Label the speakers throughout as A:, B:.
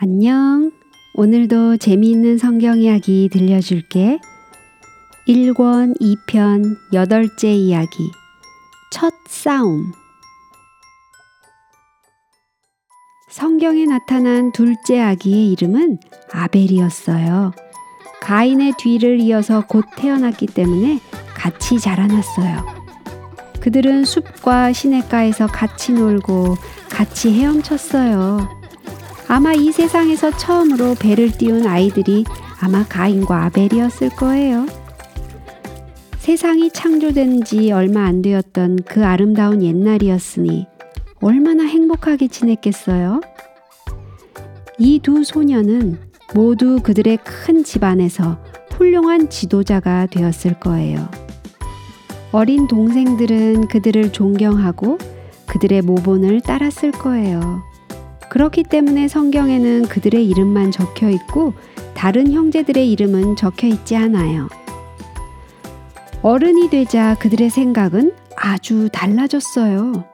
A: 안녕. 오늘도 재미있는 성경 이야기 들려줄게. 1권 2편 8째 이야기. 첫 싸움. 성경에 나타난 둘째 아기의 이름은 아벨이었어요. 가인의 뒤를 이어서 곧 태어났기 때문에 같이 자라났어요. 그들은 숲과 시냇가에서 같이 놀고 같이 헤엄쳤어요. 아마 이 세상에서 처음으로 배를 띄운 아이들이 아마 가인과 아벨이었을 거예요. 세상이 창조된 지 얼마 안 되었던 그 아름다운 옛날이었으니 얼마나 행복하게 지냈겠어요? 이 두 소녀는 모두 그들의 큰 집안에서 훌륭한 지도자가 되었을 거예요. 어린 동생들은 그들을 존경하고 그들의 모본을 따랐을 거예요. 그렇기 때문에 성경에는 그들의 이름만 적혀 있고 다른 형제들의 이름은 적혀 있지 않아요. 어른이 되자 그들의 생각은 아주 달라졌어요.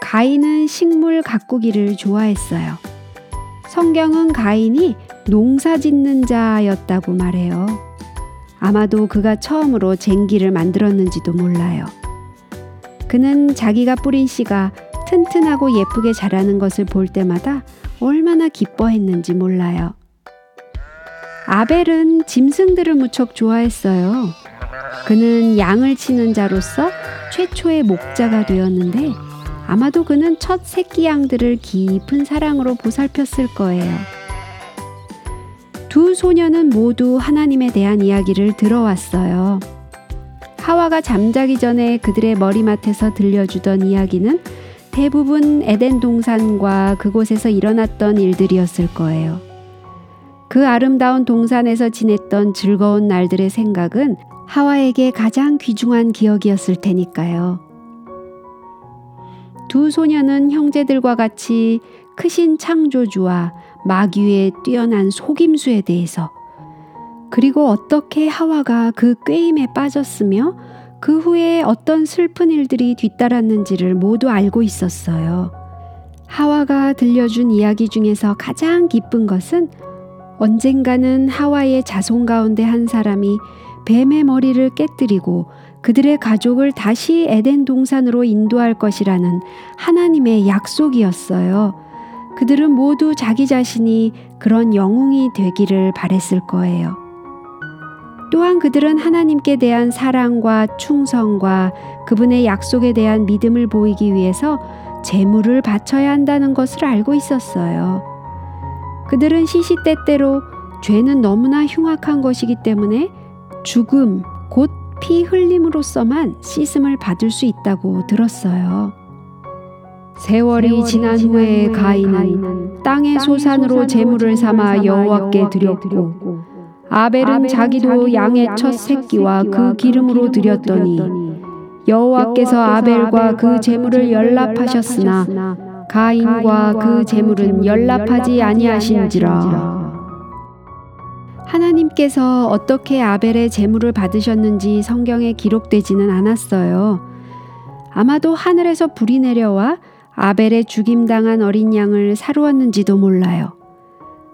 A: 가인은 식물 가꾸기를 좋아했어요. 성경은 가인이 농사 짓는 자였다고 말해요. 아마도 그가 처음으로 쟁기를 만들었는지도 몰라요. 그는 자기가 뿌린 씨가 튼튼하고 예쁘게 자라는 것을 볼 때마다 얼마나 기뻐했는지 몰라요. 아벨은 짐승들을 무척 좋아했어요. 그는 양을 치는 자로서 최초의 목자가 되었는데 아마도 그는 첫 새끼 양들을 깊은 사랑으로 보살폈을 거예요. 두 소녀는 모두 하나님에 대한 이야기를 들어왔어요. 하와가 잠자기 전에 그들의 머리맡에서 들려주던 이야기는 대부분 에덴 동산과 그곳에서 일어났던 일들이었을 거예요. 그 아름다운 동산에서 지냈던 즐거운 날들의 생각은 하와에게 가장 귀중한 기억이었을 테니까요. 두 소녀는 형제들과 같이 크신 창조주와 마귀의 뛰어난 속임수에 대해서 그리고 어떻게 하와가 그 꾀임에 빠졌으며 그 후에 어떤 슬픈 일들이 뒤따랐는지를 모두 알고 있었어요. 하와가 들려준 이야기 중에서 가장 기쁜 것은 언젠가는 하와의 자손 가운데 한 사람이 뱀의 머리를 깨뜨리고 그들의 가족을 다시 에덴 동산으로 인도할 것이라는 하나님의 약속이었어요. 그들은 모두 자기 자신이 그런 영웅이 되기를 바랬을 거예요. 또한 그들은 하나님께 대한 사랑과 충성과 그분의 약속에 대한 믿음을 보이기 위해서 재물을 바쳐야 한다는 것을 알고 있었어요. 그들은 시시때때로 죄는 너무나 흉악한 것이기 때문에 죽음, 곧 피 흘림으로써만 씻음을 받을 수 있다고 들었어요. 세월이, 세월이 지난, 지난 후에 가인은, 가인은 땅의 소산으로 재물을 삼아 여호와께 드렸고 아벨은 자기도 양의 첫 새끼와 그 기름으로 드렸더니 여호와께서 아벨과 그 제물을 연락하셨으나 가인과 그 제물은 연락하지 아니하신지라. 하나님께서 어떻게 아벨의 제물을 받으셨는지 성경에 기록되지는 않았어요. 아마도 하늘에서 불이 내려와 아벨의 죽임당한 어린 양을 사루었는지도 몰라요.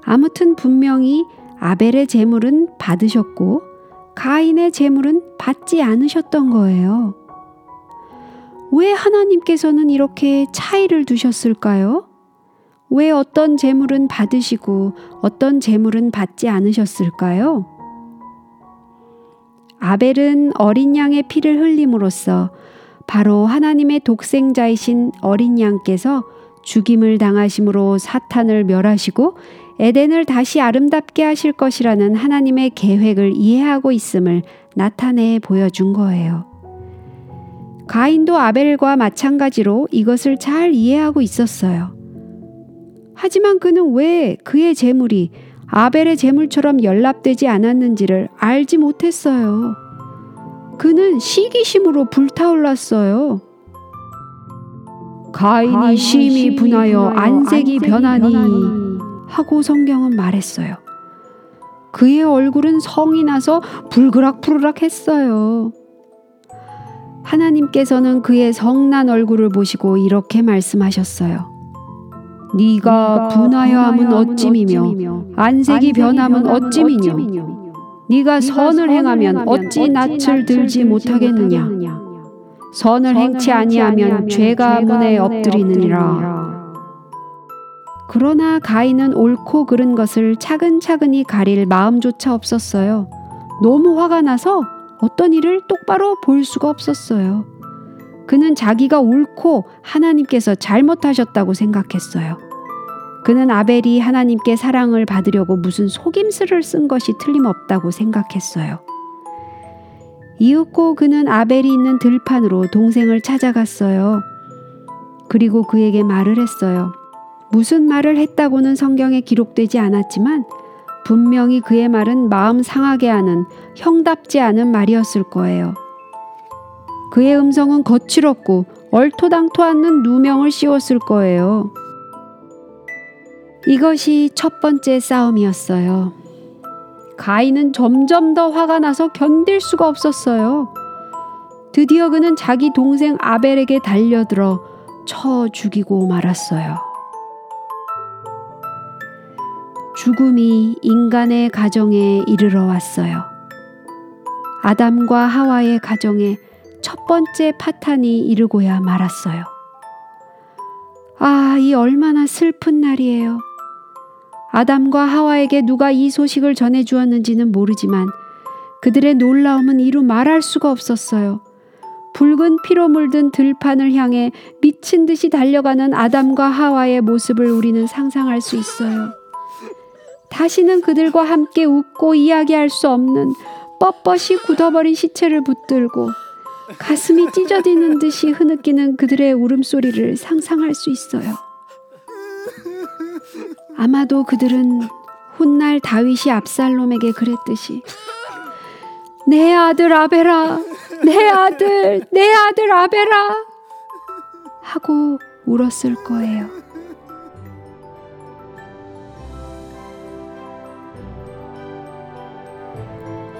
A: 아무튼 분명히 아벨의 재물은 받으셨고 가인의 재물은 받지 않으셨던 거예요. 왜 하나님께서는 이렇게 차이를 두셨을까요? 왜 어떤 재물은 받으시고 어떤 재물은 받지 않으셨을까요? 아벨은 어린 양의 피를 흘림으로써 바로 하나님의 독생자이신 어린 양께서 죽임을 당하심으로 사탄을 멸하시고 에덴을 다시 아름답게 하실 것이라는 하나님의 계획을 이해하고 있음을 나타내 보여준 거예요. 가인도 아벨과 마찬가지로 이것을 잘 이해하고 있었어요. 하지만 그는 왜 그의 재물이 아벨의 재물처럼 연락되지 않았는지를 알지 못했어요. 그는 시기심으로 불타올랐어요. 가인이 심히 분하여 안색이 변하니 하고 성경은 말했어요. 그의 얼굴은 성이 나서 불그락푸르락 했어요. 하나님께서는 그의 성난 얼굴을 보시고 이렇게 말씀하셨어요. 네가 분하여 함은 어찜이며 안색이 변함은 어찜이뇨 네가 선을 행하면 어찌 낯을 들지 못하겠느냐 선을 행치 아니하면 죄가 문에 엎드리느니라 그러나 가인은 옳고 그른 것을 차근차근히 가릴 마음조차 없었어요. 너무 화가 나서 어떤 일을 똑바로 볼 수가 없었어요. 그는 자기가 옳고 하나님께서 잘못하셨다고 생각했어요. 그는 아벨이 하나님께 사랑을 받으려고 무슨 속임수를 쓴 것이 틀림없다고 생각했어요. 이윽고 그는 아벨이 있는 들판으로 동생을 찾아갔어요. 그리고 그에게 말을 했어요. 무슨 말을 했다고는 성경에 기록되지 않았지만 분명히 그의 말은 마음 상하게 하는 형답지 않은 말이었을 거예요. 그의 음성은 거칠었고 얼토당토 않는 누명을 씌웠을 거예요. 이것이 첫 번째 싸움이었어요. 가인은 점점 더 화가 나서 견딜 수가 없었어요. 드디어 그는 자기 동생 아벨에게 달려들어 쳐 죽이고 말았어요. 죽음이 인간의 가정에 이르러 왔어요. 아담과 하와의 가정에 첫 번째 파탄이 이르고야 말았어요. 아, 이 얼마나 슬픈 날이에요. 아담과 하와에게 누가 이 소식을 전해 주었는지는 모르지만 그들의 놀라움은 이루 말할 수가 없었어요. 붉은 피로 물든 들판을 향해 미친 듯이 달려가는 아담과 하와의 모습을 우리는 상상할 수 있어요. 다시는 그들과 함께 웃고 이야기할 수 없는 뻣뻣이 굳어버린 시체를 붙들고 가슴이 찢어지는 듯이 흐느끼는 그들의 울음소리를 상상할 수 있어요. 아마도 그들은 훗날 다윗이 압살롬에게 그랬듯이 내 아들 아베라, 내 아들, 내 아들 아베라 하고 울었을 거예요.